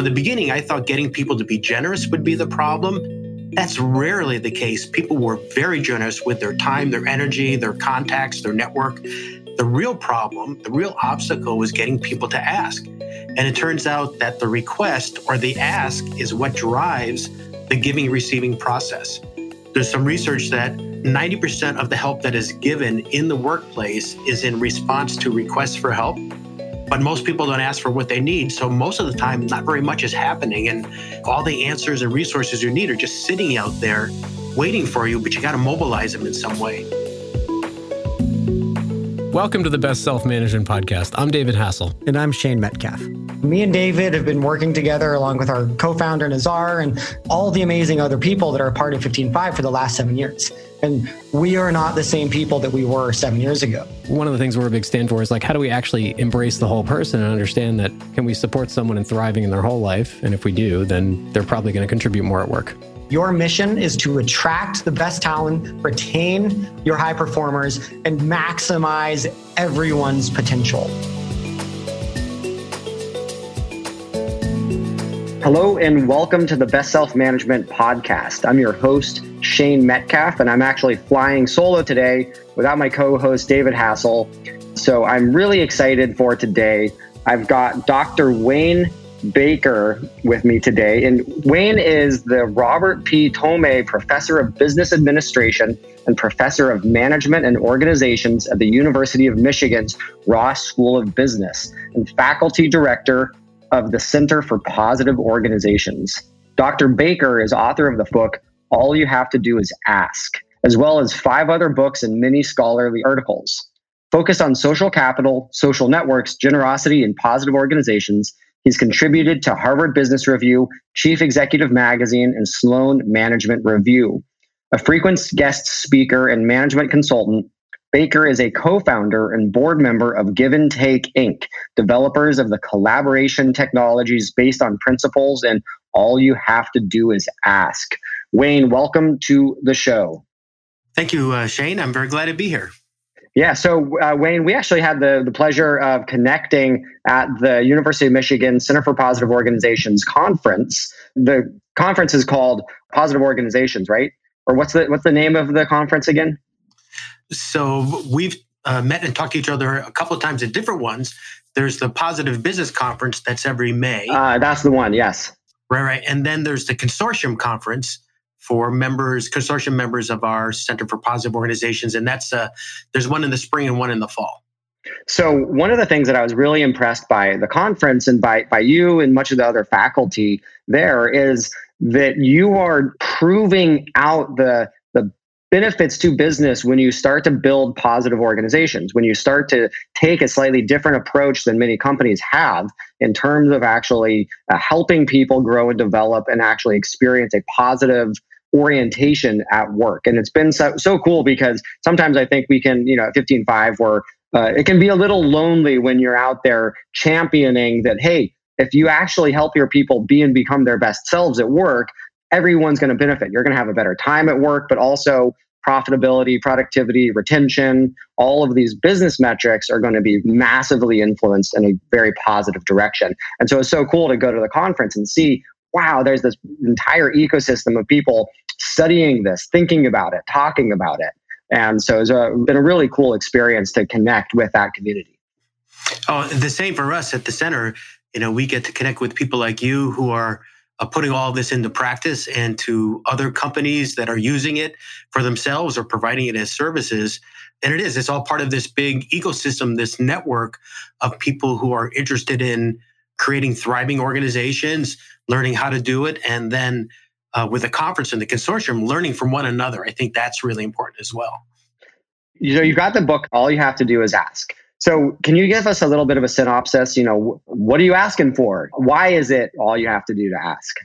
in the beginning, I thought getting people to be generous would be the problem. That's rarely the case. People were very generous with their time, their energy, their contacts, their network. The real problem, the real obstacle was getting people to ask. And it turns out that the request or the ask is what drives the giving receiving process. There's some research that 90% of the help that is given in the workplace is in response to requests for help. But most people don't ask for what they need. So most of the time, not very much is happening. And all the answers and resources you need are just sitting out there waiting for you, but you got to mobilize them in some way. Welcome to the Best Self Management Podcast. I'm David Hassell. And I'm Shane Metcalf. Me and David have been working together along with our co founder, Nazar, and all the amazing other people that are a part of 15Five for the last seven years. And we are not the same people that we were seven years ago. One of the things we're a big stand for is like, how do we actually embrace the whole person and understand that can we support someone in thriving in their whole life? And if we do, then they're probably going to contribute more at work. Your mission is to attract the best talent, retain your high performers, and maximize everyone's potential. Hello, and welcome to the Best Self Management Podcast. I'm your host, Shane Metcalf, and I'm actually flying solo today without my co host, David Hassell. So I'm really excited for today. I've got Dr. Wayne Baker with me today. And Wayne is the Robert P. Thome Professor of Business Administration and Professor of Management and Organizations at the University of Michigan's Ross School of Business and Faculty Director of the Center for Positive Organizations. Dr. Baker is author of the book All You Have to Do Is Ask, as well as five other books and many scholarly articles. Focused on social capital, social networks, generosity, and positive organizations, He's contributed to Harvard Business Review, Chief Executive Magazine, and Sloan Management Review. A frequent guest speaker and management consultant, Baker is a co founder and board member of Give and Take Inc., developers of the collaboration technologies based on principles, and all you have to do is ask. Wayne, welcome to the show. Thank you, uh, Shane. I'm very glad to be here. Yeah, so uh, Wayne, we actually had the, the pleasure of connecting at the University of Michigan Center for Positive Organizations conference. The conference is called Positive Organizations, right? Or what's the what's the name of the conference again? So we've uh, met and talked to each other a couple of times at different ones. There's the Positive Business Conference that's every May. Uh, that's the one, yes. Right, right. And then there's the Consortium Conference for members, consortium members of our Center for Positive Organizations, and that's uh, there's one in the spring and one in the fall. So one of the things that I was really impressed by the conference and by by you and much of the other faculty there is that you are proving out the the benefits to business when you start to build positive organizations, when you start to take a slightly different approach than many companies have in terms of actually uh, helping people grow and develop and actually experience a positive orientation at work. And it's been so, so cool because sometimes I think we can, you know, at 15Five, where uh, it can be a little lonely when you're out there championing that, hey, if you actually help your people be and become their best selves at work, everyone's going to benefit. You're going to have a better time at work, but also profitability, productivity, retention, all of these business metrics are going to be massively influenced in a very positive direction. And so it's so cool to go to the conference and see, wow, there's this entire ecosystem of people studying this, thinking about it, talking about it. And so it's a, been a really cool experience to connect with that community. Oh, the same for us at the center. You know, we get to connect with people like you who are uh, putting all this into practice and to other companies that are using it for themselves or providing it as services. And it is, it's all part of this big ecosystem, this network of people who are interested in creating thriving organizations, learning how to do it, and then uh, with the conference and the consortium, learning from one another. I think that's really important as well. You know, you've got the book. All you have to do is ask. So, can you give us a little bit of a synopsis? You know, what are you asking for? Why is it all you have to do to ask?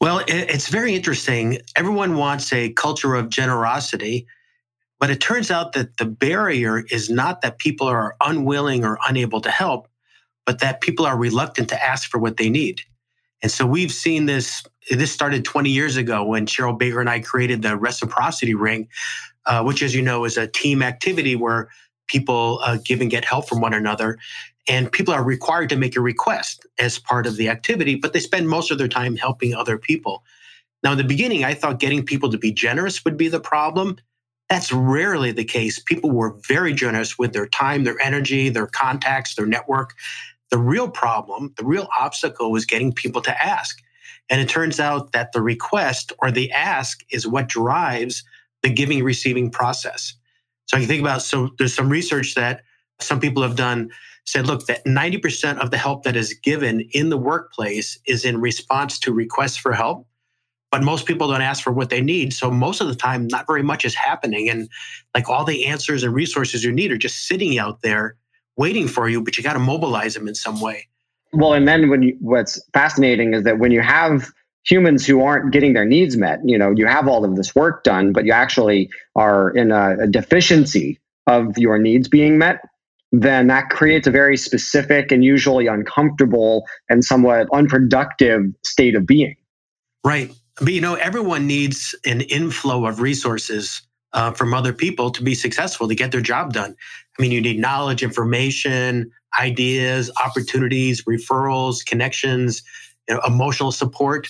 Well, it's very interesting. Everyone wants a culture of generosity, but it turns out that the barrier is not that people are unwilling or unable to help, but that people are reluctant to ask for what they need. And so we've seen this. This started 20 years ago when Cheryl Baker and I created the reciprocity ring, uh, which, as you know, is a team activity where people uh, give and get help from one another. And people are required to make a request as part of the activity, but they spend most of their time helping other people. Now, in the beginning, I thought getting people to be generous would be the problem. That's rarely the case. People were very generous with their time, their energy, their contacts, their network. The real problem, the real obstacle was getting people to ask. And it turns out that the request or the ask is what drives the giving receiving process. So you think about so there's some research that some people have done said look that 90% of the help that is given in the workplace is in response to requests for help but most people don't ask for what they need. So most of the time, not very much is happening. And like all the answers and resources you need are just sitting out there waiting for you, but you got to mobilize them in some way. Well, and then when you, what's fascinating is that when you have humans who aren't getting their needs met, you know, you have all of this work done, but you actually are in a, a deficiency of your needs being met, then that creates a very specific and usually uncomfortable and somewhat unproductive state of being. Right. But you know, everyone needs an inflow of resources uh, from other people to be successful to get their job done. I mean, you need knowledge, information, ideas, opportunities, referrals, connections, you know, emotional support.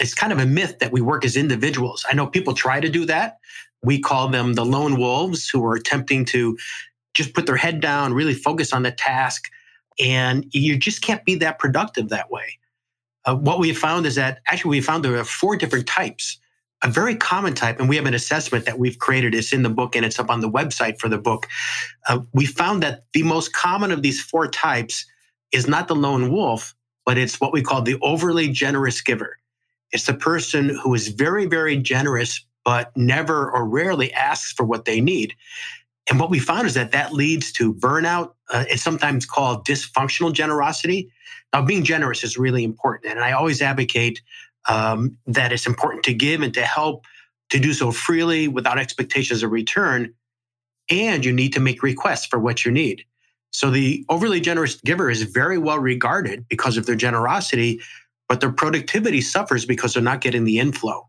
It's kind of a myth that we work as individuals. I know people try to do that. We call them the lone wolves who are attempting to just put their head down, really focus on the task. And you just can't be that productive that way uh, what we found is that actually we found there are four different types. A very common type, and we have an assessment that we've created. It's in the book and it's up on the website for the book. Uh, we found that the most common of these four types is not the lone wolf, but it's what we call the overly generous giver. It's the person who is very, very generous, but never or rarely asks for what they need. And what we found is that that leads to burnout. Uh, it's sometimes called dysfunctional generosity. Now, being generous is really important. And I always advocate um, that it's important to give and to help to do so freely without expectations of return. And you need to make requests for what you need. So the overly generous giver is very well regarded because of their generosity, but their productivity suffers because they're not getting the inflow.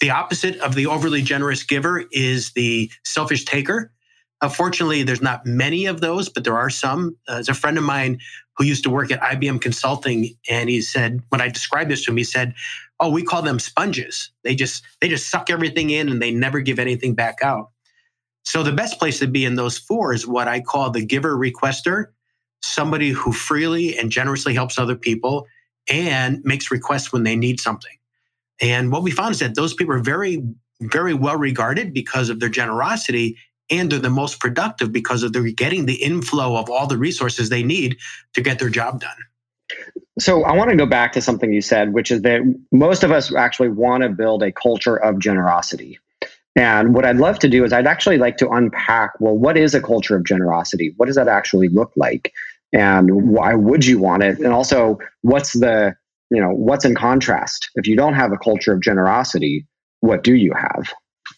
The opposite of the overly generous giver is the selfish taker. Unfortunately, there's not many of those, but there are some. Uh, there's a friend of mine who used to work at IBM Consulting, and he said, when I described this to him, he said, "Oh, we call them sponges. They just they just suck everything in, and they never give anything back out." So the best place to be in those four is what I call the giver requester, somebody who freely and generously helps other people and makes requests when they need something. And what we found is that those people are very, very well regarded because of their generosity and they're the most productive because of they're getting the inflow of all the resources they need to get their job done. So I want to go back to something you said, which is that most of us actually want to build a culture of generosity. And what I'd love to do is I'd actually like to unpack well, what is a culture of generosity? What does that actually look like? And why would you want it? And also, what's the, you know, what's in contrast? If you don't have a culture of generosity, what do you have?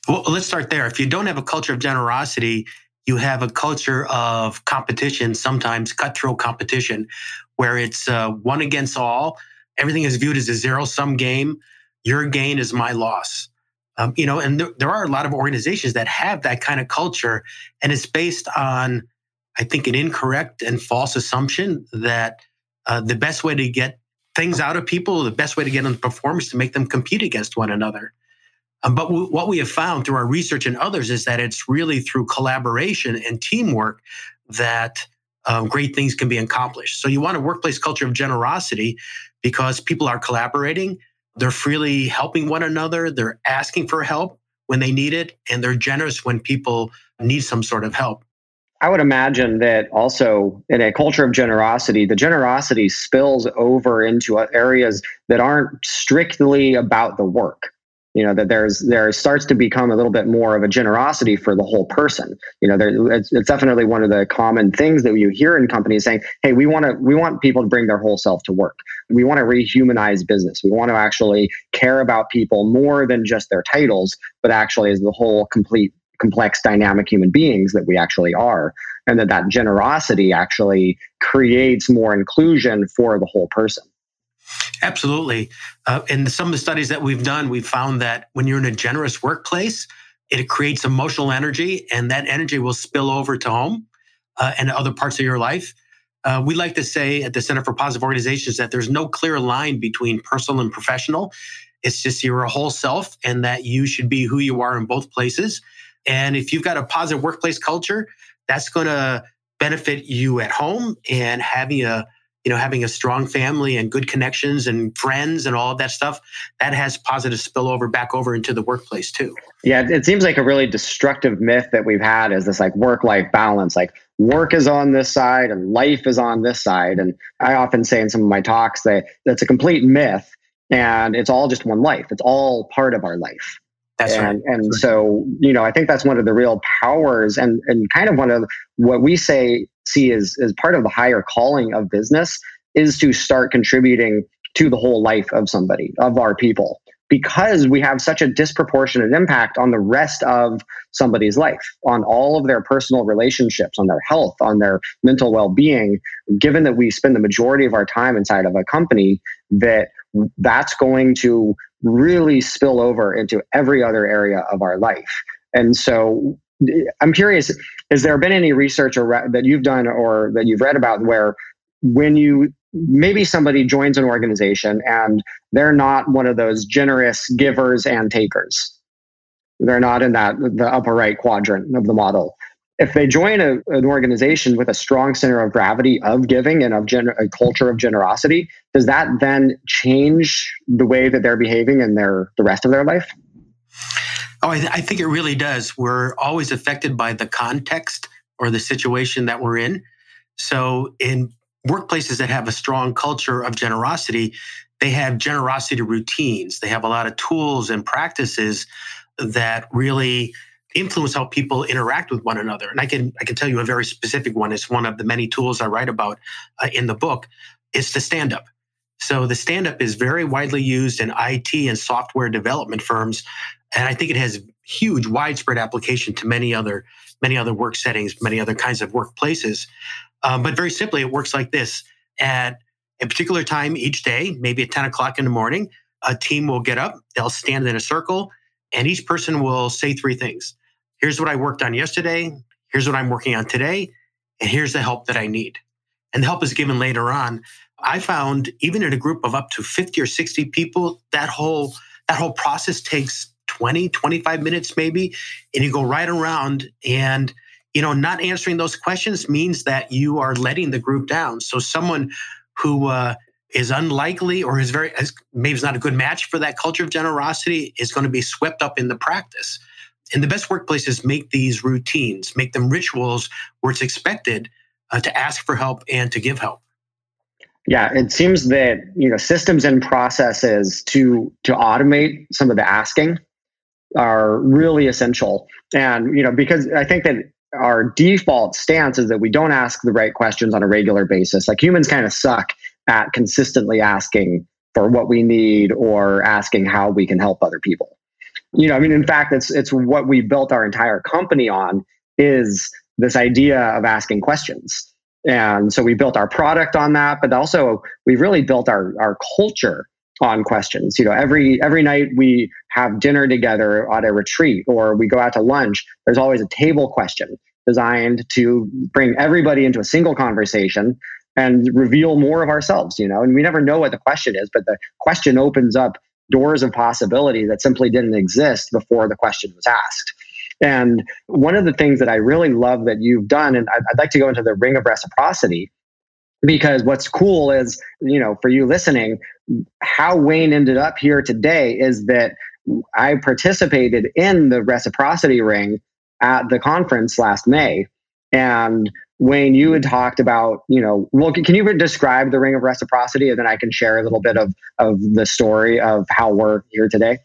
Well, let's start there. If you don't have a culture of generosity, you have a culture of competition, sometimes cutthroat competition, where it's uh, one against all. Everything is viewed as a zero sum game. Your gain is my loss. Um, you know, and there, there are a lot of organizations that have that kind of culture, and it's based on, I think, an incorrect and false assumption that uh, the best way to get things out of people, the best way to get them to perform is to make them compete against one another. Um, but w- what we have found through our research and others is that it's really through collaboration and teamwork that um, great things can be accomplished. So you want a workplace culture of generosity because people are collaborating, they're freely helping one another, they're asking for help when they need it, and they're generous when people need some sort of help. I would imagine that also in a culture of generosity, the generosity spills over into areas that aren't strictly about the work. You know that there's there starts to become a little bit more of a generosity for the whole person. You know there, it's, it's definitely one of the common things that you hear in companies saying hey we want to we want people to bring their whole self to work. We want to rehumanize business. We want to actually care about people more than just their titles but actually as the whole complete complex dynamic human beings that we actually are and that that generosity actually creates more inclusion for the whole person Absolutely. Uh, in some of the studies that we've done, we've found that when you're in a generous workplace, it creates emotional energy, and that energy will spill over to home uh, and other parts of your life. Uh, we like to say at the Center for Positive Organizations that there's no clear line between personal and professional. It's just you're a whole self and that you should be who you are in both places. And if you've got a positive workplace culture, that's going to benefit you at home and having a you know having a strong family and good connections and friends and all of that stuff that has positive spillover back over into the workplace too. Yeah it seems like a really destructive myth that we've had is this like work life balance like work is on this side and life is on this side. And i often say in some of my talks that that's a complete myth and it's all just one life. It's all part of our life that's and, right. And so, you know, I think that's one of the real powers and, and kind of one of what we say see is as part of the higher calling of business is to start contributing to the whole life of somebody, of our people, because we have such a disproportionate impact on the rest of somebody's life, on all of their personal relationships, on their health, on their mental well being. Given that we spend the majority of our time inside of a company, that that's going to really spill over into every other area of our life. And so I'm curious, has there been any research or re- that you've done or that you've read about where when you maybe somebody joins an organization and they're not one of those generous givers and takers. They're not in that the upper right quadrant of the model. If they join a, an organization with a strong center of gravity of giving and of a culture of generosity, does that then change the way that they're behaving in their the rest of their life? Oh, I, th- I think it really does. We're always affected by the context or the situation that we're in. So, in workplaces that have a strong culture of generosity, they have generosity routines. They have a lot of tools and practices that really influence how people interact with one another. And I can I can tell you a very specific one. It's one of the many tools I write about uh, in the book. It's the stand up. So the stand up is very widely used in IT and software development firms and I think it has huge widespread application to many other many other work settings, many other kinds of workplaces. Um, but very simply, it works like this: at a particular time each day, maybe at 10 o'clock in the morning, a team will get up, they'll stand in a circle, and each person will say three things. Here's what I worked on yesterday. Here's what I'm working on today. And here's the help that I need. And the help is given later on. I found even in a group of up to 50 or 60 people, that whole that whole process takes 20, 25 minutes maybe, and you go right around and you know, not answering those questions means that you are letting the group down. So someone who uh, is unlikely or is very maybe is not a good match for that culture of generosity is going to be swept up in the practice. And the best workplaces make these routines, make them rituals where it's expected uh, to ask for help and to give help. Yeah, it seems that you know systems and processes to to automate some of the asking are really essential. And, you know, because I think that our default stance is that we don't ask the right questions on a regular basis. Like humans kind of suck at consistently asking for what we need or asking how we can help other people. You know, I mean, in fact, it's it's what we built our entire company on is this idea of asking questions. And so we built our product on that, but also we really built our our culture on questions. You know, every every night we have dinner together at a retreat or we go out to lunch, there's always a table question designed to bring everybody into a single conversation and reveal more of ourselves, you know. And we never know what the question is, but the question opens up doors of possibility that simply didn't exist before the question was asked. And one of the things that I really love that you've done, and I'd, like to go into the ring of reciprocity, because what's cool is you know for you listening how wayne ended up here today is that i participated in the reciprocity ring at the conference last may and wayne you had talked about you know well can you describe the ring of reciprocity and then i can share a little bit of of the story of how we're here today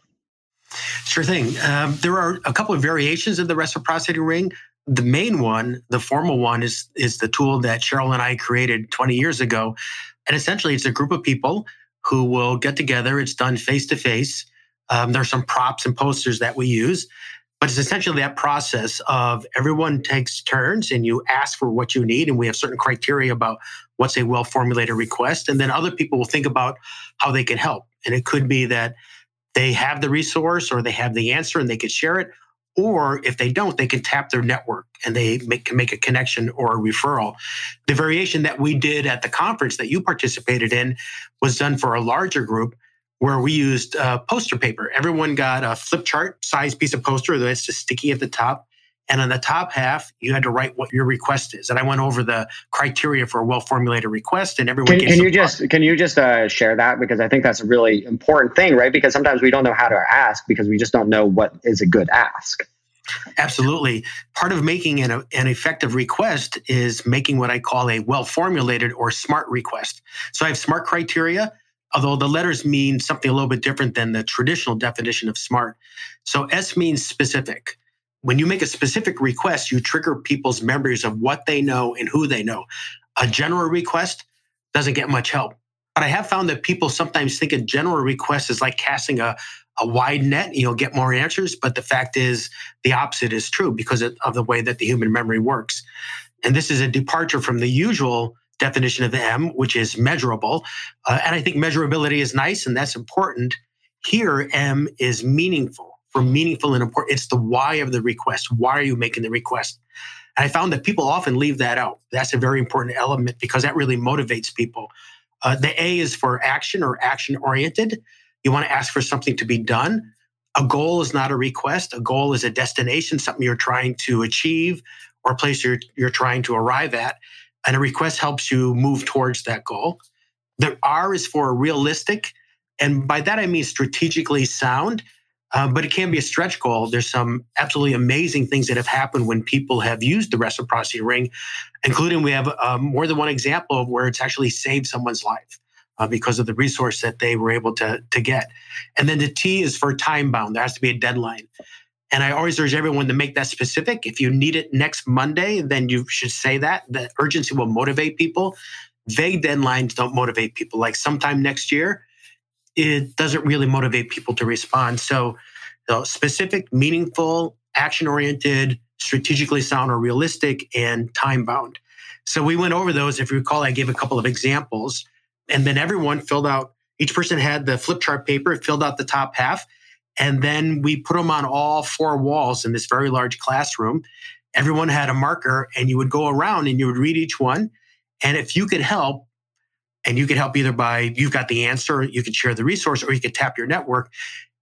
Sure thing. Um, there are a couple of variations of the reciprocity ring the main one, the formal one, is is the tool that Cheryl and I created 20 years ago. And essentially, it's a group of people who will get together. It's done face to face. There's some props and posters that we use, but it's essentially that process of everyone takes turns and you ask for what you need. And we have certain criteria about what's a well formulated request. And then other people will think about how they can help. And it could be that they have the resource or they have the answer and they could share it, Or if they don't, they can tap their network and they make, can make a connection or a referral. The variation that we did at the conference that you participated in was done for a larger group where we used uh, poster paper. Everyone got a flip chart size piece of poster that's just sticky at the top. And on the top half, you had to write what your request is. And I went over the criteria for a well-formulated request, and everyone. Can, can you just can you just uh, share that because I think that's a really important thing, right? Because sometimes we don't know how to ask because we just don't know what is a good ask. Absolutely. Part of making an, an effective request is making what I call a well formulated or smart request. So I have smart criteria, although the letters mean something a little bit different than the traditional definition of smart. So S means specific when you make a specific request, you trigger people's memories of what they know and who they know. A general request doesn't get much help. But I have found that people sometimes think a general request is like casting a, a wide net, and you'll get more answers. But the fact is, the opposite is true because of the way that the human memory works. And this is a departure from the usual definition of the M, which is measurable. Uh, and I think measurability is nice and that's important. Here, M is meaningful for meaningful and important. It's the why of the request. Why are you making the request? And I found that people often leave that out. That's a very important element because that really motivates people. Uh, the A is for action or action oriented. You want to ask for something to be done. A goal is not a request. A goal is a destination, something you're trying to achieve or a place you're, you're trying to arrive at. And a request helps you move towards that goal. The R is for realistic. And by that, I mean strategically sound. Uh, but it can be a stretch goal. There's some absolutely amazing things that have happened when people have used the reciprocity ring, including we have uh, more than one example of where it's actually saved someone's life uh, because of the resource that they were able to, to get. And then the T is for time bound. There has to be a deadline. And I always urge everyone to make that specific. If you need it next Monday, then you should say that. The urgency will motivate people. Vague deadlines don't motivate people. Like sometime next year, it doesn't really motivate people to respond. So, specific, meaningful, action oriented, strategically sound or realistic, and time bound. So we went over those. If you recall, I gave a couple of examples, and then everyone filled out. Each person had the flip chart paper, filled out the top half, and then we put them on all four walls in this very large classroom. Everyone had a marker, and you would go around and you would read each one. And if you could help, and you could help either by you've got the answer, you could share the resource, or you could tap your network.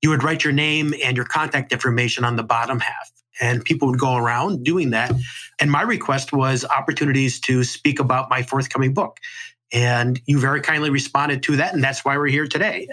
You would write your name and your contact information on the bottom half. And people would go around doing that. And my request was opportunities to speak about my forthcoming book. And you very kindly responded to that. And that's why we're here today.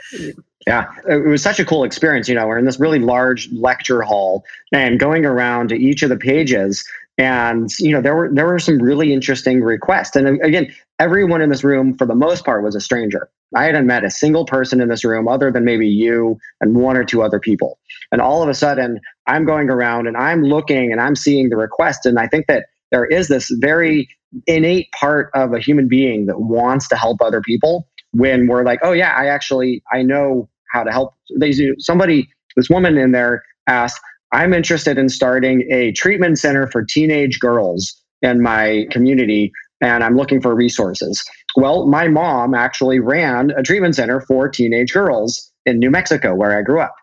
Yeah, it was such a cool experience. You know, we're in this really large lecture hall and going around to each of the pages and you know there were there were some really interesting requests. And uh, again everyone in this room for the most part was a stranger. I hadn't met a single person in this room other than maybe you and one or two other people. And all of a sudden i'm going around and i'm looking and i'm seeing the request. And i think that there is this very innate part of a human being that wants to help other people when we're like oh yeah i actually i know how to help they do. somebody this woman in there asked I'm interested in starting a treatment center for teenage girls in my community, and I'm looking for resources. Well, my mom actually ran a treatment center for teenage girls in New Mexico, where I grew up.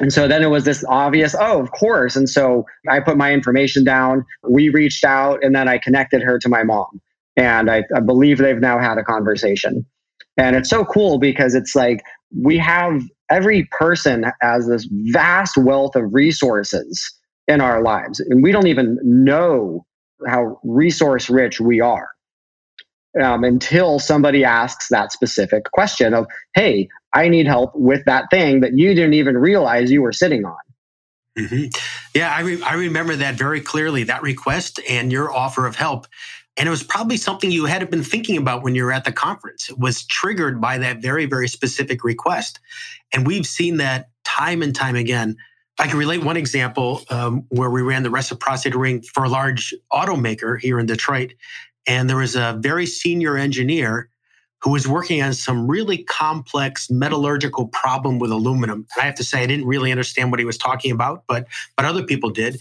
And so then it was this obvious, oh, of course. And so I put my information down. We reached out, and then I connected her to my mom. And I, I believe they've now had a conversation. And it's so cool because it's like we have every person has this vast wealth of resources in our lives, and we don't even know how resource rich we are um, until somebody asks that specific question of, "Hey, I need help with that thing that you didn't even realize you were sitting on." Mm-hmm. Yeah, I, re- I remember that very clearly. That request and your offer of help and it was probably something you hadn't been thinking about when you were at the conference. It was triggered by that very, very specific request. And we've seen that time and time again. I can relate one example um, where we ran the reciprocity ring for a large automaker here in Detroit. And there was a very senior engineer who was working on some really complex metallurgical problem with aluminum. And I have to say, I didn't really understand what he was talking about, but, but other people did.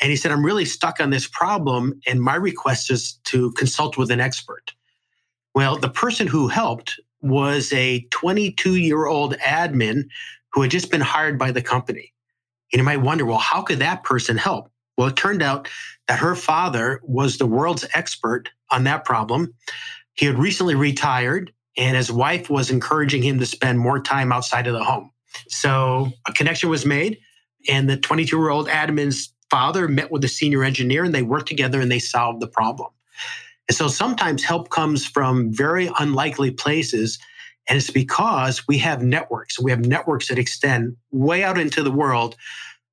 And he said, I'm really stuck on this problem, and my request is to consult with an expert. Well, the person who helped was a 22 year old admin who had just been hired by the company. And you might wonder, well, how could that person help? Well, it turned out that her father was the world's expert on that problem. He had recently retired, and his wife was encouraging him to spend more time outside of the home. So a connection was made, and the 22 year old admin's father met with a senior engineer, and they worked together and they solved the problem. And so sometimes help comes from very unlikely places. And it's because we have networks. We have networks that extend way out into the world,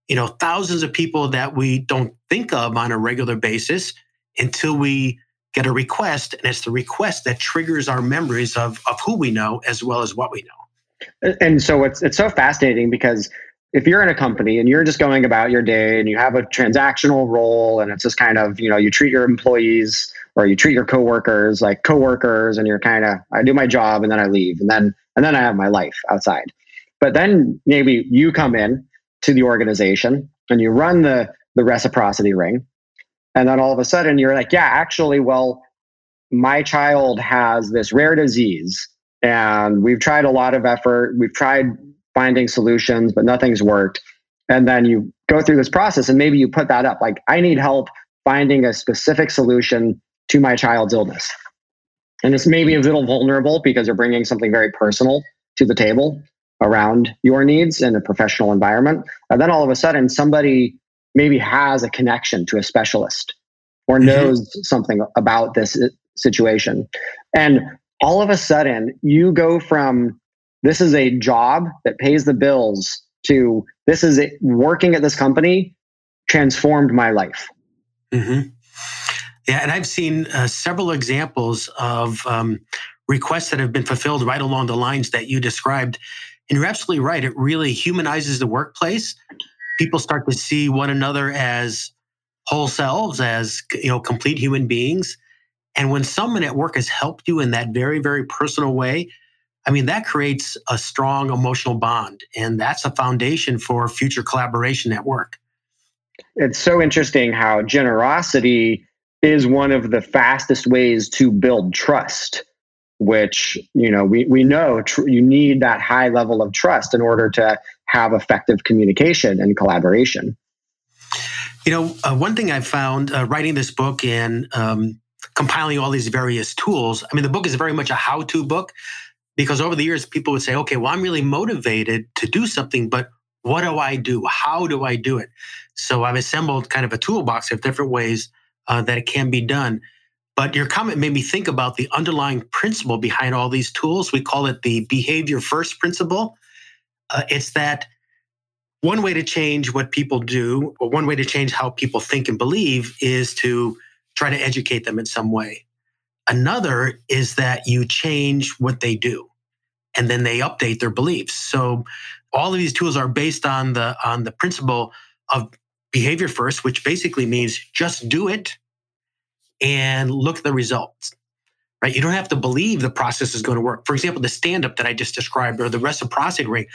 you know, thousands of people that we don't think of on a regular basis until we get a request. And it's the request that triggers our memories of, of who we know as well as what we know. And so it's, it's so fascinating because if you're in a company and you're just going about your day and you have a transactional role and it's just kind of, you know, you treat your employees or you treat your coworkers like coworkers and you're kind of I do my job and then I leave and then and then I have my life outside. But then maybe you come in to the organization and you run the the reciprocity ring and then all of a sudden you're like, yeah, actually well my child has this rare disease and we've tried a lot of effort, we've tried finding solutions but nothing's worked. And then you go through this process and maybe you put that up like I need help finding a specific solution to my child's illness. And it's maybe a little vulnerable because you're bringing something very personal to the table around your needs in a professional environment. And then all of a sudden, somebody maybe has a connection to a specialist or mm-hmm. knows mm-hmm. something about this situation. And all of a sudden, you go from this is a job that pays the bills to this is it, working at this company transformed my life. Mm-hmm. Yeah, and I've seen uh, several examples of um, requests that have been fulfilled right along the lines that you described. And you're absolutely right. It really humanizes the workplace. People start to see one another as whole selves, as you know, complete human beings. And when someone at work has helped you in that very, very personal way, I mean, that creates a strong emotional bond. And that's a foundation for future collaboration at work. It's so interesting how generosity is one of the fastest ways to build trust which you know we, we know tr- you need that high level of trust in order to have effective communication and collaboration you know uh, one thing i found uh, writing this book and um, compiling all these various tools i mean the book is very much a how-to book because over the years people would say okay well i'm really motivated to do something but what do i do how do i do it so i've assembled kind of a toolbox of different ways uh, that it can be done. But your comment made me think about the underlying principle behind all these tools. We call it the behavior first principle. Uh, it's that one way to change what people do, or one way to change how people think and believe, is to try to educate them in some way. Another is that you change what they do and then they update their beliefs. So all of these tools are based on the on the principle of behavior first, which basically means just do it and look at the results. Right? You don't have to believe the process is going to work. For example, the stand up that I just described or the reciprocity ring.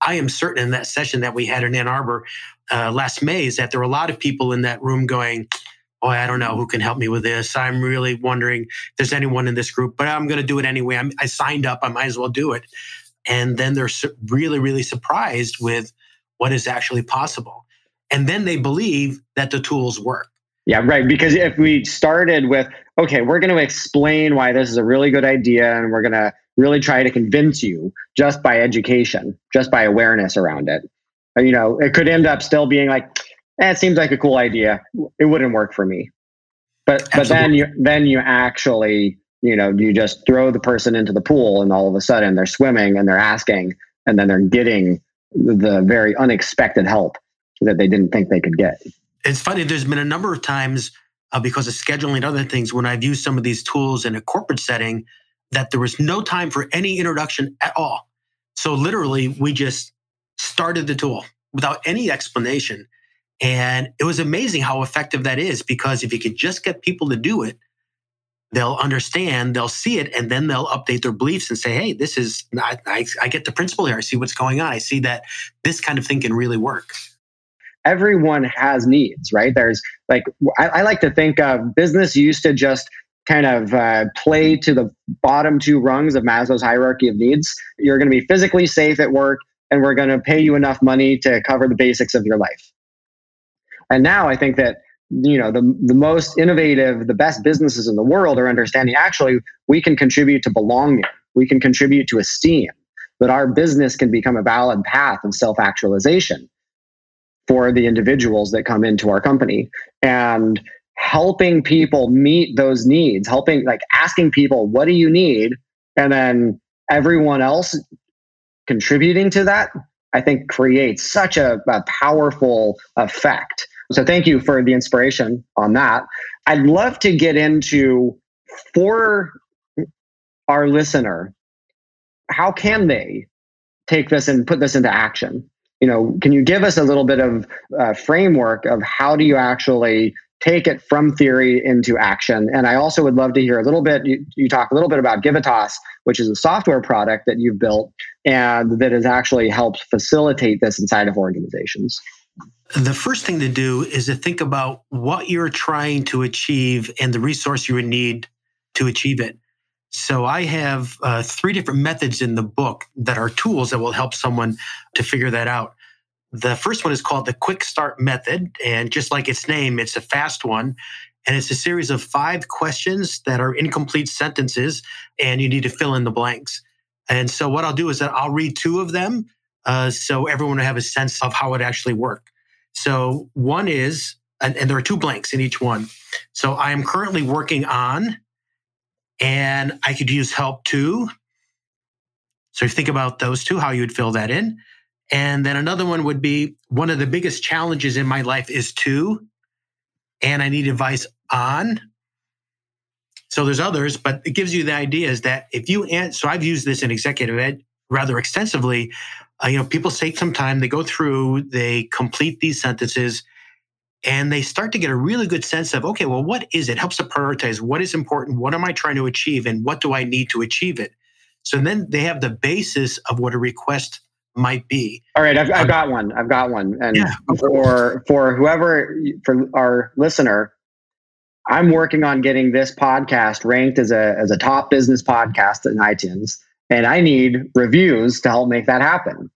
I am certain in that session that we had in Ann Arbor uh, last May is that there were a lot of people in that room going, Oh, I don't know who can help me with this. I'm really wondering if there's anyone in this group, but I'm going to do it anyway. I'm, I signed up. I might as well do it. And then they're really, really surprised with what is actually possible and then they believe that the tools work. Yeah, right. Because if we started with, okay, we're going to explain why this is a really good idea and we're going to really try to convince you just by education, just by awareness around it, you know, it could end up still being like, eh, it seems like a cool idea. It wouldn't work for me. But Absolutely. but then you then you actually, you know, you just throw the person into the pool and all of a sudden they're swimming and they're asking and then they're getting the very unexpected help that they didn't think they could get. It's funny, there's been a number of times uh, because of scheduling and other things when I've used some of these tools in a corporate setting that there was no time for any introduction at all. So literally, we just started the tool without any explanation. And it was amazing how effective that is because if you could just get people to do it, they'll understand, they'll see it, and then they'll update their beliefs and say, hey, this is, I, I, I get the principle here. I see what's going on. I see that this kind of thing can really work everyone has needs, right? There's like, I, I like to think of business used to just kind of uh, play to the bottom two rungs of Maslow's hierarchy of needs. You're going to be physically safe at work. and we're going to pay you enough money to cover the basics of your life. And now I think that you know the, the most innovative the best businesses in the world are understanding actually we can contribute to belonging we can contribute to esteem that our business can become a valid path of self-actualization for the individuals that come into our company. And helping people meet those needs helping like asking people what do you need? and then everyone else contributing to that i think creates such a, a powerful effect so thank you for the inspiration on that. I'd love to get into for our listener, how can they take this and put this into action? You know, can you give us a little bit of uh, framework of how do you actually take it from theory into action? And I also would love to hear a little bit. You, you talk a little bit about Givitas, which is a software product that you've built and that has actually helped facilitate this inside of organizations. The first thing to do is to think about what you're trying to achieve and the resource you would need to achieve it. So I have uh, three different methods in the book that are tools that will help someone to figure that out. The first one is called the quick start method. And just like its name, it's a fast one. And it's a series of five questions that are incomplete sentences, and you need to fill in the blanks. And so what I'll do is that I'll read two of them uh, so everyone will have a sense of how it actually worked. So one is, and, and there are two blanks in each one. So I am currently working on, and I could use help too. So if you think about those two, how you would fill that in. And then another one would be one of the biggest challenges in my life is to, and I need advice on. So there's others, but it gives you the idea is that if you, so I've used this in executive ed rather extensively uh, you know, people take some time, they go through, they complete these sentences, and they start to get a really good sense of, okay, well, what is it? Helps to prioritize what is important, what am I trying to achieve, and what do I need to achieve it? So then they have the basis of what a request might be. All right, I've, I've um, got one. I've got one. And yeah, for for whoever for our listener, I'm working on getting this podcast ranked as a as a top business podcast in iTunes and I need reviews to help make that happen.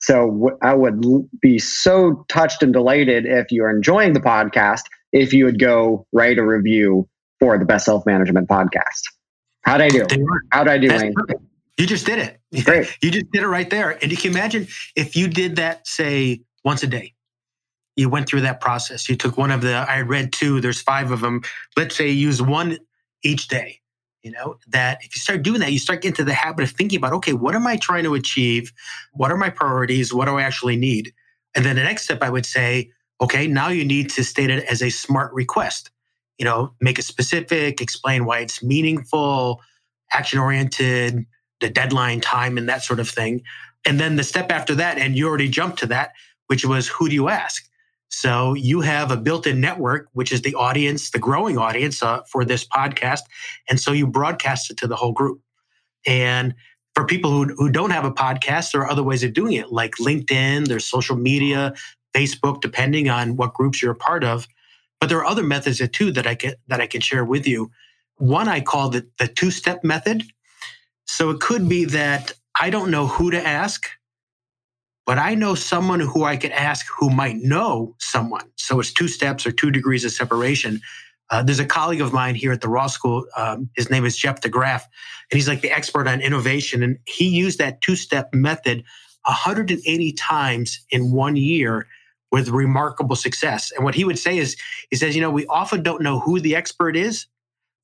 So I would be so touched and delighted if you're enjoying the podcast, if you would go write a review for the Best Self Management podcast. How'd I do? How'd I do? You just did it. Great. You just did it right there. And you can imagine if you did that, say, once a day. You went through that process. You took one of the, I read two, there's five of them. Let's say use one each day you know that if you start doing that you start getting to the habit of thinking about okay what am i trying to achieve? What are my priorities? What do i actually need? And then the next step i would say okay now you need to state it as a smart request. You know make it specific explain why it's meaningful action oriented the deadline time and that sort of thing. And then the step after that and you already jumped to that which was who do you ask so you have a built-in network, which is the audience, the growing audience uh, for this podcast, and so you broadcast it to the whole group. And for people who, who don't have a podcast, there are other ways of doing it, like LinkedIn, there's social media, Facebook, depending on what groups you're a part of. But there are other methods too that I can that I can share with you. One I call the, the two-step method. So it could be that I don't know who to ask but I know someone who I could ask who might know someone. So it's two steps or two degrees of separation. Uh, there's a colleague of mine here at the Ross School. Um, his name is Jeff DeGraff, and he's like the expert on innovation. And he used that two step method 180 times in one year with remarkable success. And what he would say is, he says, you know, we often don't know who the expert is,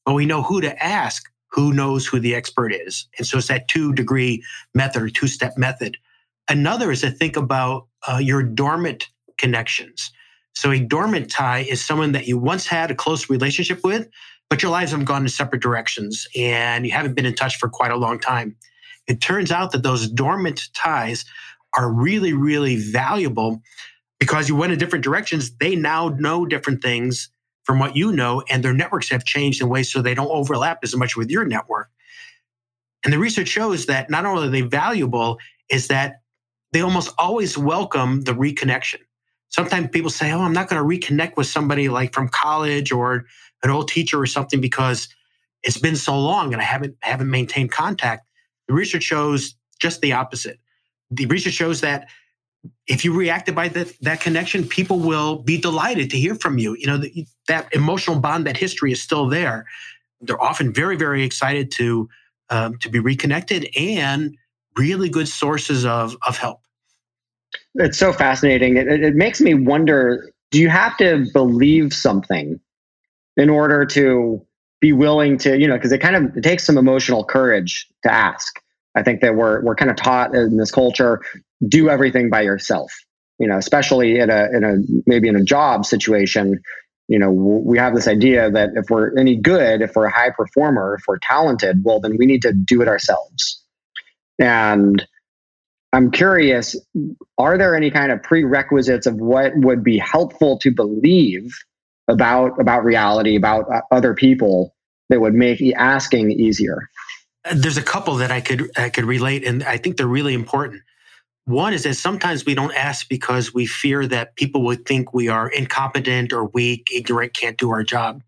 but we know who to ask who knows who the expert is. And so it's that two degree method or two step method. Another is to think about uh, your dormant connections. So a dormant tie is someone that you once had a close relationship with, but your lives have gone in separate directions and you haven't been in touch for quite a long time. It turns out that those dormant ties are really, really valuable because you went in different directions. They now know different things from what you know, and their networks have changed in ways so they don't overlap as much with your network. And the research shows that not only are they valuable, is that they almost always welcome the reconnection. Sometimes people say, Oh, I'm not going to reconnect with somebody like from college or an old teacher or something because it's been so long and I haven't haven't maintained contact. The research shows just the opposite. the research shows that if you reacted by that, that connection, people will be delighted to hear from you. You know, the, that emotional bond, that history is still there. They're often very, very excited to um, to be reconnected and really good sources of, of help. It's so fascinating. It, it makes me wonder do you have to believe something in order to be willing to, you know, because it kind of it takes some emotional courage to ask. I think that we're we're kind of taught in this culture do everything by yourself. You know, especially in a in a maybe in a job situation, you know, we have this idea that if we're any good, if we're a high performer, if we're talented, well, then we need to do it ourselves. And I'm curious, are there any kind of prerequisites of what would be helpful to believe about about reality, about uh, other people that would make asking easier? There's a couple that I could I could relate, and I think they're really important. One is that sometimes we don't ask because we fear that people would think we are incompetent or weak, ignorant, can't do our job.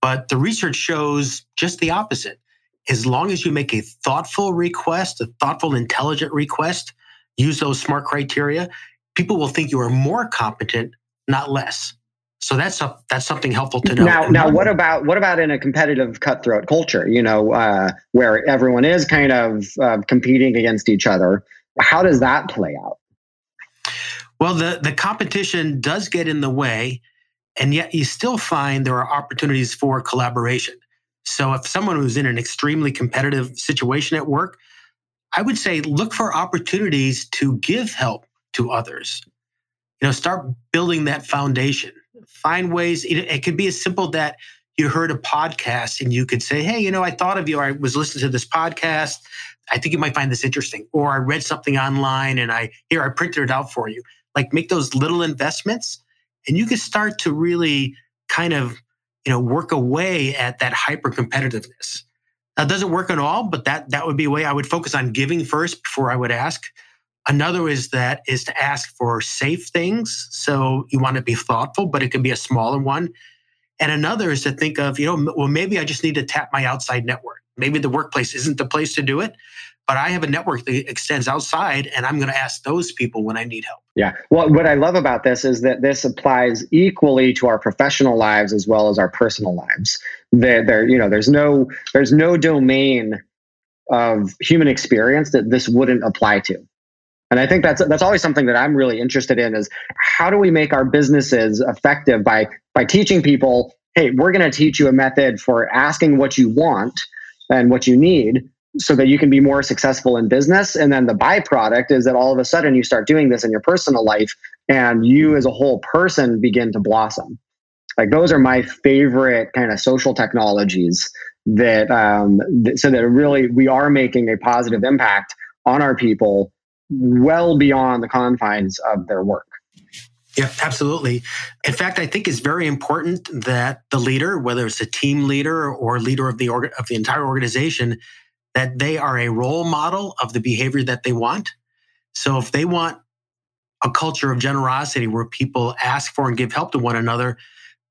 But the research shows just the opposite. As long as you make a thoughtful request, a thoughtful, intelligent request, use those smart criteria, people will think you are more competent, not less. So that's a, that's something helpful to know. Now, now, what about what about in a competitive cutthroat culture? You know, uh, where everyone is kind of uh, competing against each other. How does that play out? Well, the, the competition does get in the way, and yet you still find there are opportunities for collaboration. So if someone who's in an extremely competitive situation at work, I would say look for opportunities to give help to others. You know, start building that foundation. Find ways, it could be as simple that you heard a podcast and you could say, Hey, you know, I thought of you. I was listening to this podcast. I think you might find this interesting. Or I read something online and I, here, I printed it out for you. Like make those little investments and you can start to really kind of, you know, work away at that hyper competitiveness. That doesn't work at all, but that, that would be a way I would focus on giving first before I would ask. Another is that is to ask for safe things. So you want to be thoughtful, but it can be a smaller one. And another is to think of, you know, well, maybe I just need to tap my outside network. Maybe the workplace isn't the place to do it, but I have a network that extends outside and I'm going to ask those people when I need help. Yeah. Well, what I love about this is that this applies equally to our professional lives as well as our personal lives. There, there, you know, there's no, there's no domain of human experience that this wouldn't apply to. And I think that's that's always something that I'm really interested in is how do we make our businesses effective by by teaching people, hey, we're going to teach you a method for asking what you want and what you need so that you can be more successful in business. And then the byproduct is that all of a sudden you start doing this in your personal life and you as a whole person begin to blossom. Like those are my favorite kind of social technologies that, um, th- so that really we are making a positive impact on our people well beyond the confines of their work. Yeah, absolutely. In fact, I think it's very important that the leader, whether it's a team leader or leader of the org- of the entire organization, that they are a role model of the behavior that they want. So if they want a culture of generosity where people ask for and give help to one another,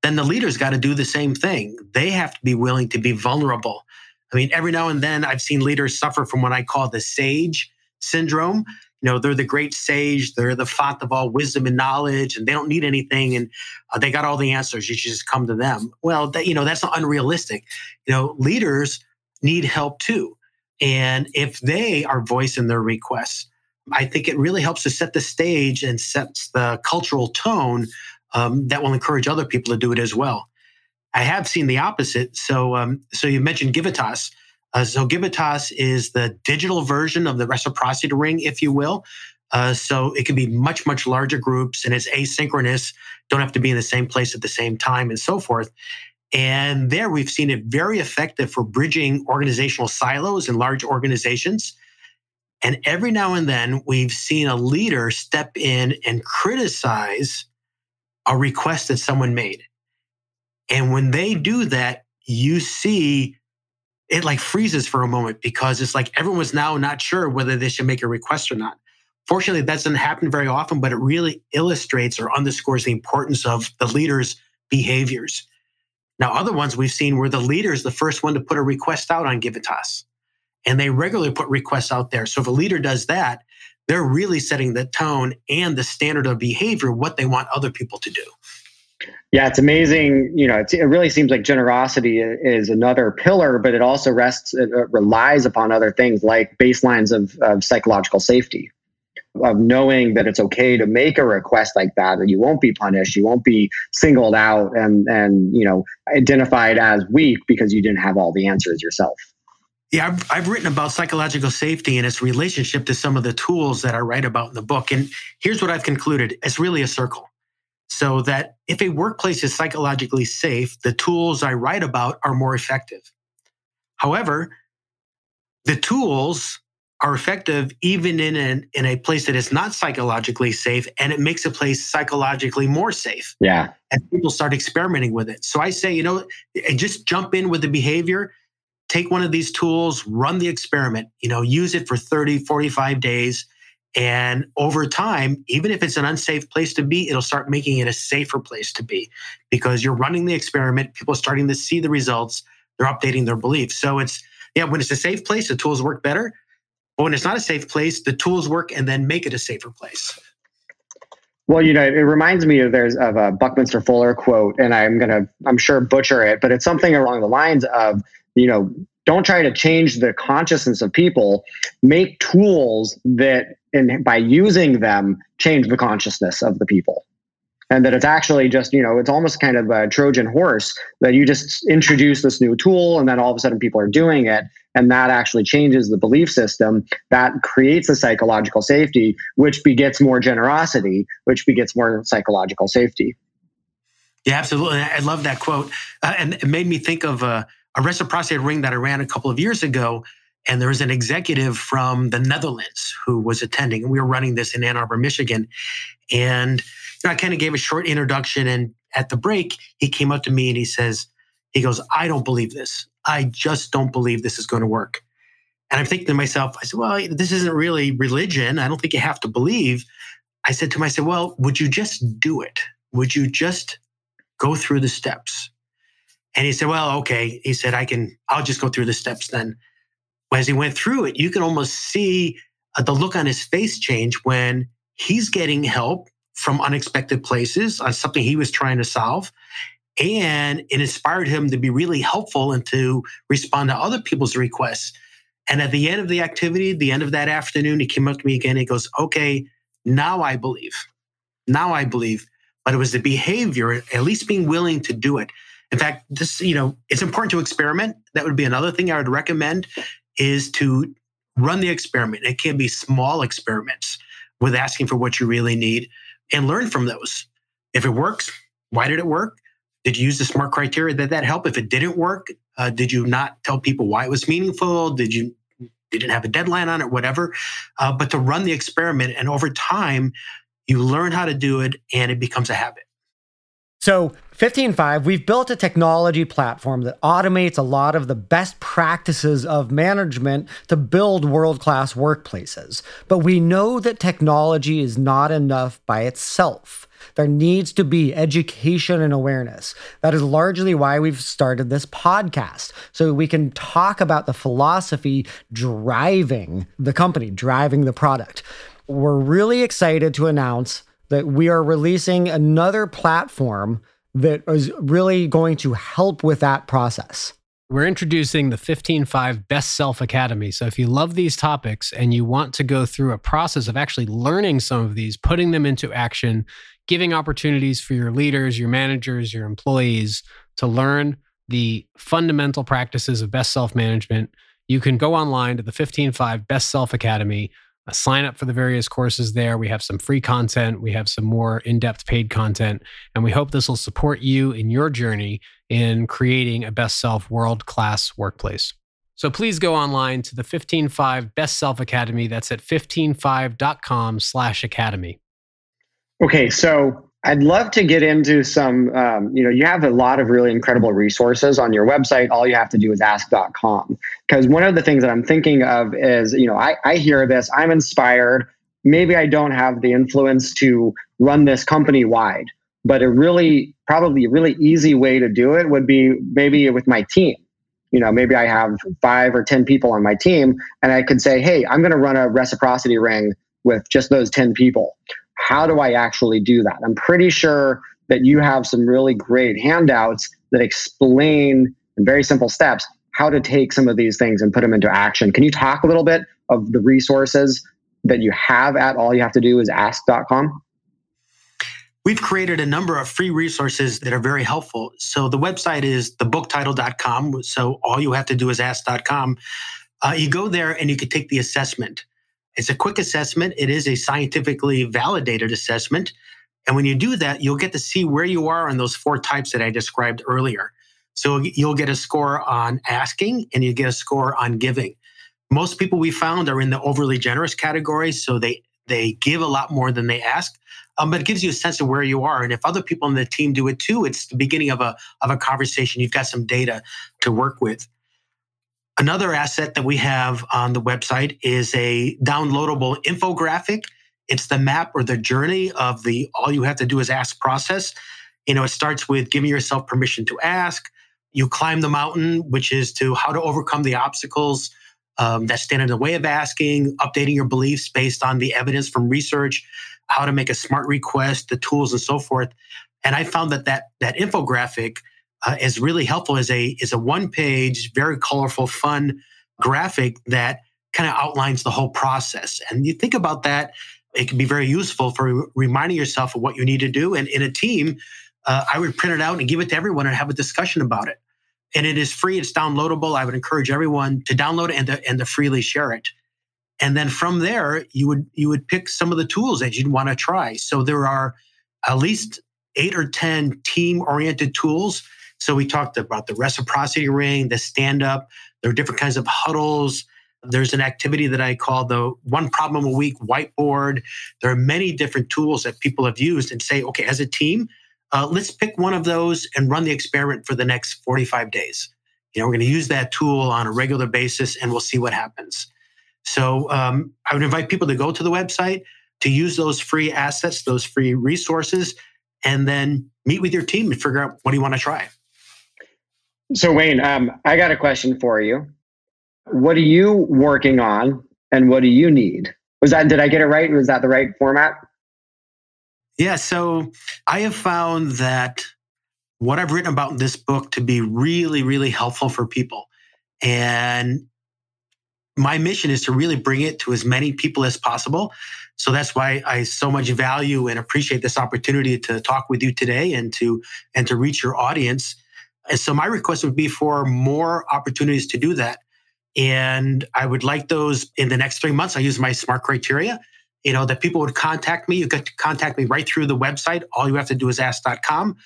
then the leader's got to do the same thing. They have to be willing to be vulnerable. I mean, every now and then I've seen leaders suffer from what I call the sage syndrome. You know, they're the great sage, they're the font of all wisdom and knowledge, and they don't need anything, and uh, they got all the answers. You should just come to them. Well, that, you know, that's not unrealistic. You know, leaders need help too. And if they are voicing their requests, I think it really helps to set the stage and sets the cultural tone um, that will encourage other people to do it as well. I have seen the opposite. So, um, so you mentioned Givitas. Uh, so Givitas is the digital version of the reciprocity ring, if you will. Uh, so it can be much, much larger groups and it's asynchronous, don't have to be in the same place at the same time and so forth. And there we've seen it very effective for bridging organizational silos in large organizations. And every now and then we've seen a leader step in and criticize a request that someone made. And when they do that, you see it like freezes for a moment because it's like everyone's now not sure whether they should make a request or not. Fortunately, that doesn't happen very often, but it really illustrates or underscores the importance of the leader's behaviors. Now, other ones we've seen where the leader is the first one to put a request out on Givitas, and they regularly put requests out there. So if a leader does that, they're really setting the tone and the standard of behavior, what they want other people to do. Yeah, it's amazing. You know, it really seems like generosity is another pillar, but it also rests, it relies upon other things like baselines of, of psychological safety, of knowing that it's okay to make a request like that, and you won't be punished, you won't be singled out and and you know identified as weak because you didn't have all the answers yourself. Yeah, I've, I've written about psychological safety and its relationship to some of the tools that I write about in the book. And here's what I've concluded it's really a circle. So that if a workplace is psychologically safe, the tools I write about are more effective. However, the tools are effective even in an, in a place that is not psychologically safe and it makes a place psychologically more safe yeah and people start experimenting with it so i say you know and just jump in with the behavior take one of these tools, run the experiment, you know, use it for 30, 45 days. And over time, even if it's an unsafe place to be, it'll start making it a safer place to be because you're running the experiment. People are starting to see the results. They're updating their beliefs. So it's, yeah, when it's a safe place, the tools work better. But when it's not a safe place, the tools work and then make it a safer place. Well, you know, it reminds me of there's of a Buckminster Fuller quote, and I'm gonna, I'm sure butcher it, but it's something along the lines of you know, don't try to change the consciousness of people. Make tools that, and by using them, change the consciousness of the people. And that it's actually just, you know, it's almost kind of a Trojan horse that you just introduce this new tool and then all of a sudden people are doing it. And that actually changes the belief system. That creates a psychological safety, which begets more generosity, which begets more psychological safety. Yeah, absolutely. I love that quote. Uh, and it made me think of uh, a reciprocity ring that I ran a couple of years ago. And there was an executive from the Netherlands who was attending, and we were running this in Ann Arbor, Michigan. And know, I kind of gave a short introduction. And at the break, he came up to me and he says, he goes, I don't believe this. I just don't believe this is going to work. And I'm thinking to myself, I said, well, this isn't really religion. I don't think you have to believe. I said to him, I said, well, would you just do it? Would you just go through the steps? And he said, Well, okay. He said, I can, I'll just go through the steps then. As he went through it, you can almost see uh, the look on his face change when he's getting help from unexpected places on something he was trying to solve. And it inspired him to be really helpful and to respond to other people's requests. And at the end of the activity, the end of that afternoon, he came up to me again. He goes, Okay, now I believe. Now I believe. But it was the behavior, at least being willing to do it. In fact, this, you know, it's important to experiment. That would be another thing I would recommend is to run the experiment. It can be small experiments with asking for what you really need and learn from those. If it works, why did it work? Did you use the smart criteria? Did that help? If it didn't work, uh, did you not tell people why it was meaningful? Did you didn't have a deadline on it, whatever? Uh, but to run the experiment, and over time, you learn how to do it, and it becomes a habit. So, 15Five, we've built a technology platform that automates a lot of the best practices of management to build world class workplaces. But we know that technology is not enough by itself. There needs to be education and awareness. That is largely why we've started this podcast, so we can talk about the philosophy driving the company, driving the product. We're really excited to announce that we are releasing another platform that is really going to help with that process. We're introducing the 15Five Best Self Academy. So, if you love these topics and you want to go through a process of actually learning some of these, putting them into action, giving opportunities for your leaders, your managers, your employees to learn the fundamental practices of best self management, you can go online to the 15Five Best Self Academy sign up for the various courses there. We have some free content, we have some more in depth paid content, and we hope this will support you in your journey in creating a best self world class workplace. So please go online to the 15Five Best Self Academy. That's at 15Five.com slash academy. Okay, so I'd love to get into some, um, you know, you have a lot of really incredible resources on your website. All you have to do is ask.com. Because one of the things that I'm thinking of is, you know, I, I hear this, I'm inspired. Maybe I don't have the influence to run this company wide, but a really, probably a really easy way to do it would be maybe with my team. You know, maybe I have five or 10 people on my team, and I could say, hey, I'm going to run a reciprocity ring with just those 10 people. How do I actually do that? I'm pretty sure that you have some really great handouts that explain in very simple steps how to take some of these things and put them into action. Can you talk a little bit of the resources that you have at all you have to do is ask.com? We've created a number of free resources that are very helpful. So the website is thebooktitle.com. So all you have to do is ask.com. Uh, you go there and you can take the assessment. It's a quick assessment. It is a scientifically validated assessment. And when you do that, you'll get to see where you are on those four types that I described earlier. So you'll get a score on asking and you get a score on giving. Most people we found are in the overly generous category. So they, they give a lot more than they ask. Um, but it gives you a sense of where you are. And if other people on the team do it too, it's the beginning of a, of a conversation. You've got some data to work with. Another asset that we have on the website is a downloadable infographic. It's the map or the journey of the all you have to do is ask process. You know, it starts with giving yourself permission to ask. You climb the mountain, which is to how to overcome the obstacles um, that stand in the way of asking, updating your beliefs based on the evidence from research, how to make a smart request, the tools, and so forth. And I found that that that infographic uh, is really helpful as a is a one page, very colorful, fun graphic that kind of outlines the whole process. And you think about that, it can be very useful for reminding yourself of what you need to do. And in a team, uh, I would print it out and give it to everyone and have a discussion about it. And it is free; it's downloadable. I would encourage everyone to download it and to, and to freely share it. And then from there, you would you would pick some of the tools that you'd want to try. So there are at least eight or ten team oriented tools so we talked about the reciprocity ring, the stand up. There are different kinds of huddles. There's an activity that I call the one problem a week whiteboard. There are many different tools that people have used and say, okay, as a team, uh, let's pick one of those and run the experiment for the next 45 days. You know, we're going to use that tool on a regular basis and we'll see what happens. So um, I would invite people to go to the website to use those free assets, those free resources, and then meet with your team and figure out what do you want to try. So Wayne, um, I got a question for you. What are you working on, and what do you need? Was that did I get it right? Was that the right format? Yeah. So I have found that what I've written about in this book to be really, really helpful for people, and my mission is to really bring it to as many people as possible. So that's why I so much value and appreciate this opportunity to talk with you today and to and to reach your audience and so my request would be for more opportunities to do that. And I would like those in the next three months. I use my smart criteria, you know, that people would contact me. You could contact me right through the website. All you have to do is ask.com.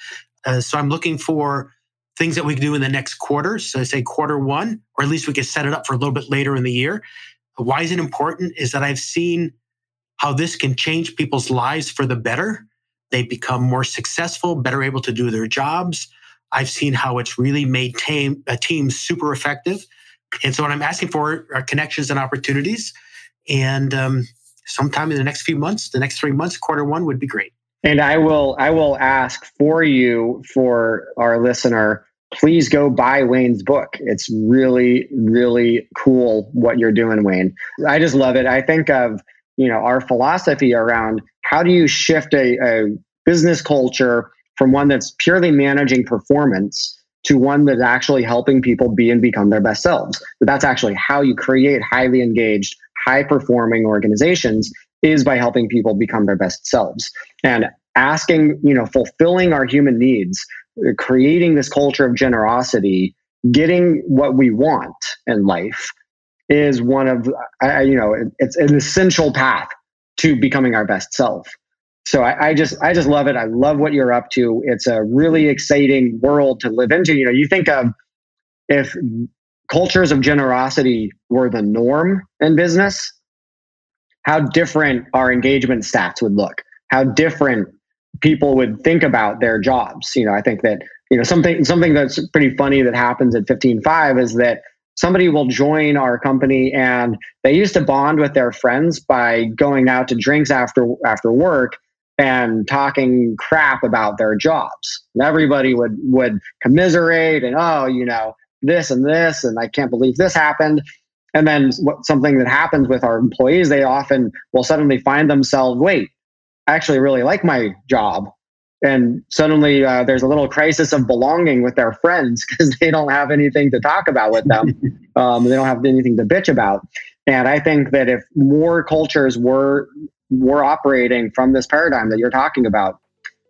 Uh, so I'm looking for things that we can do in the next quarter. So I say quarter one, or at least we can set it up for a little bit later in the year. Why is it important? Is that I've seen how this can change people's lives for the better. They become more successful, better able to do their jobs. I've seen how it's really made a team super effective. And so what I'm asking for are connections and opportunities. And um, sometime in the next few months, the next three months, quarter one would be great. And I will I will ask for you for our listener, please go buy Wayne's book. It's really, really cool what you're doing, Wayne. I just love it. I think of, you know, our philosophy around how do you shift a, a business culture from one that's purely managing performance to one that's actually helping people be and become their best selves. But that's actually how you create highly engaged, high performing organizations is by helping people become their best selves and asking, you know, fulfilling our human needs, uh, creating this culture of generosity, getting what we want in life is one of, you know, it's an essential path to becoming our best self so I, I, just I just love it. I love what you're up to. It's a really exciting world to live into. You know, you think of if cultures of generosity were the norm in business, how different our engagement stats would look. How different people would think about their jobs. You know, I think that you know something something that's pretty funny that happens at 15Five is that somebody will join our company and they used to bond with their friends by going out to drinks after after work and talking crap about their jobs. And everybody would would commiserate and oh, you know, this and this and I can't believe this happened. And then what, something that happens with our employees, they often will suddenly find themselves, wait, I actually really like my job. And suddenly uh, there's a little crisis of belonging with their friends because they don't have anything to talk about with them. um, they don't have anything to bitch about. And I think that if more cultures were were operating from this paradigm that you're talking about,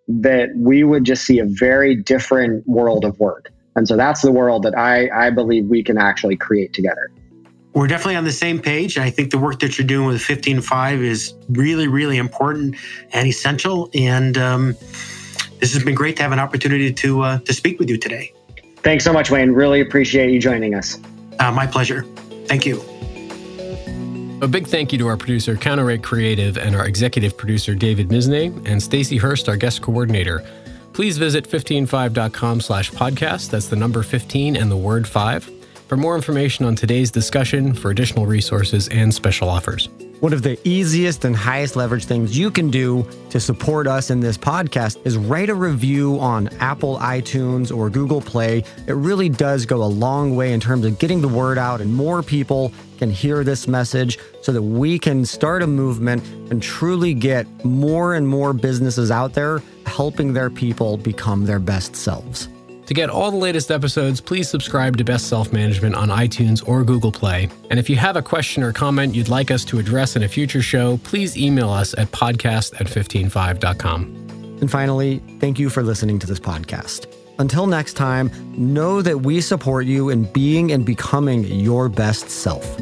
that we would just see a very different world of work. And so that's the world that I, I believe we can actually create together. We're definitely on the same page. I think the work that you're doing with 15Five is really, really important and essential. And um, this has been great to have an opportunity to uh, to speak with you today. Thanks so much, Wayne. Really appreciate you joining us. Uh, my pleasure. Thank you. A big thank you to our producer, Counterweight Creative, and our executive producer, David Misnay, and Stacy Hurst, our guest coordinator. Please visit 15Five.com slash podcast. That's the number 15 and the word 5 for more information on today's discussion, for additional resources, and special offers. One of the easiest and highest leverage things you can do to support us in this podcast is write a review on Apple iTunes or Google Play. It really does go a long way in terms of getting the word out, and more people can hear this message so that we can start a movement and truly get more and more businesses out there helping their people become their best selves. To get all the latest episodes, please subscribe to Best Self Management on iTunes or Google Play. And if you have a question or comment you'd like us to address in a future show, please email us at podcast at 15Five.com. And finally, thank you for listening to this podcast. Until next time, know that we support you in being and becoming your best self.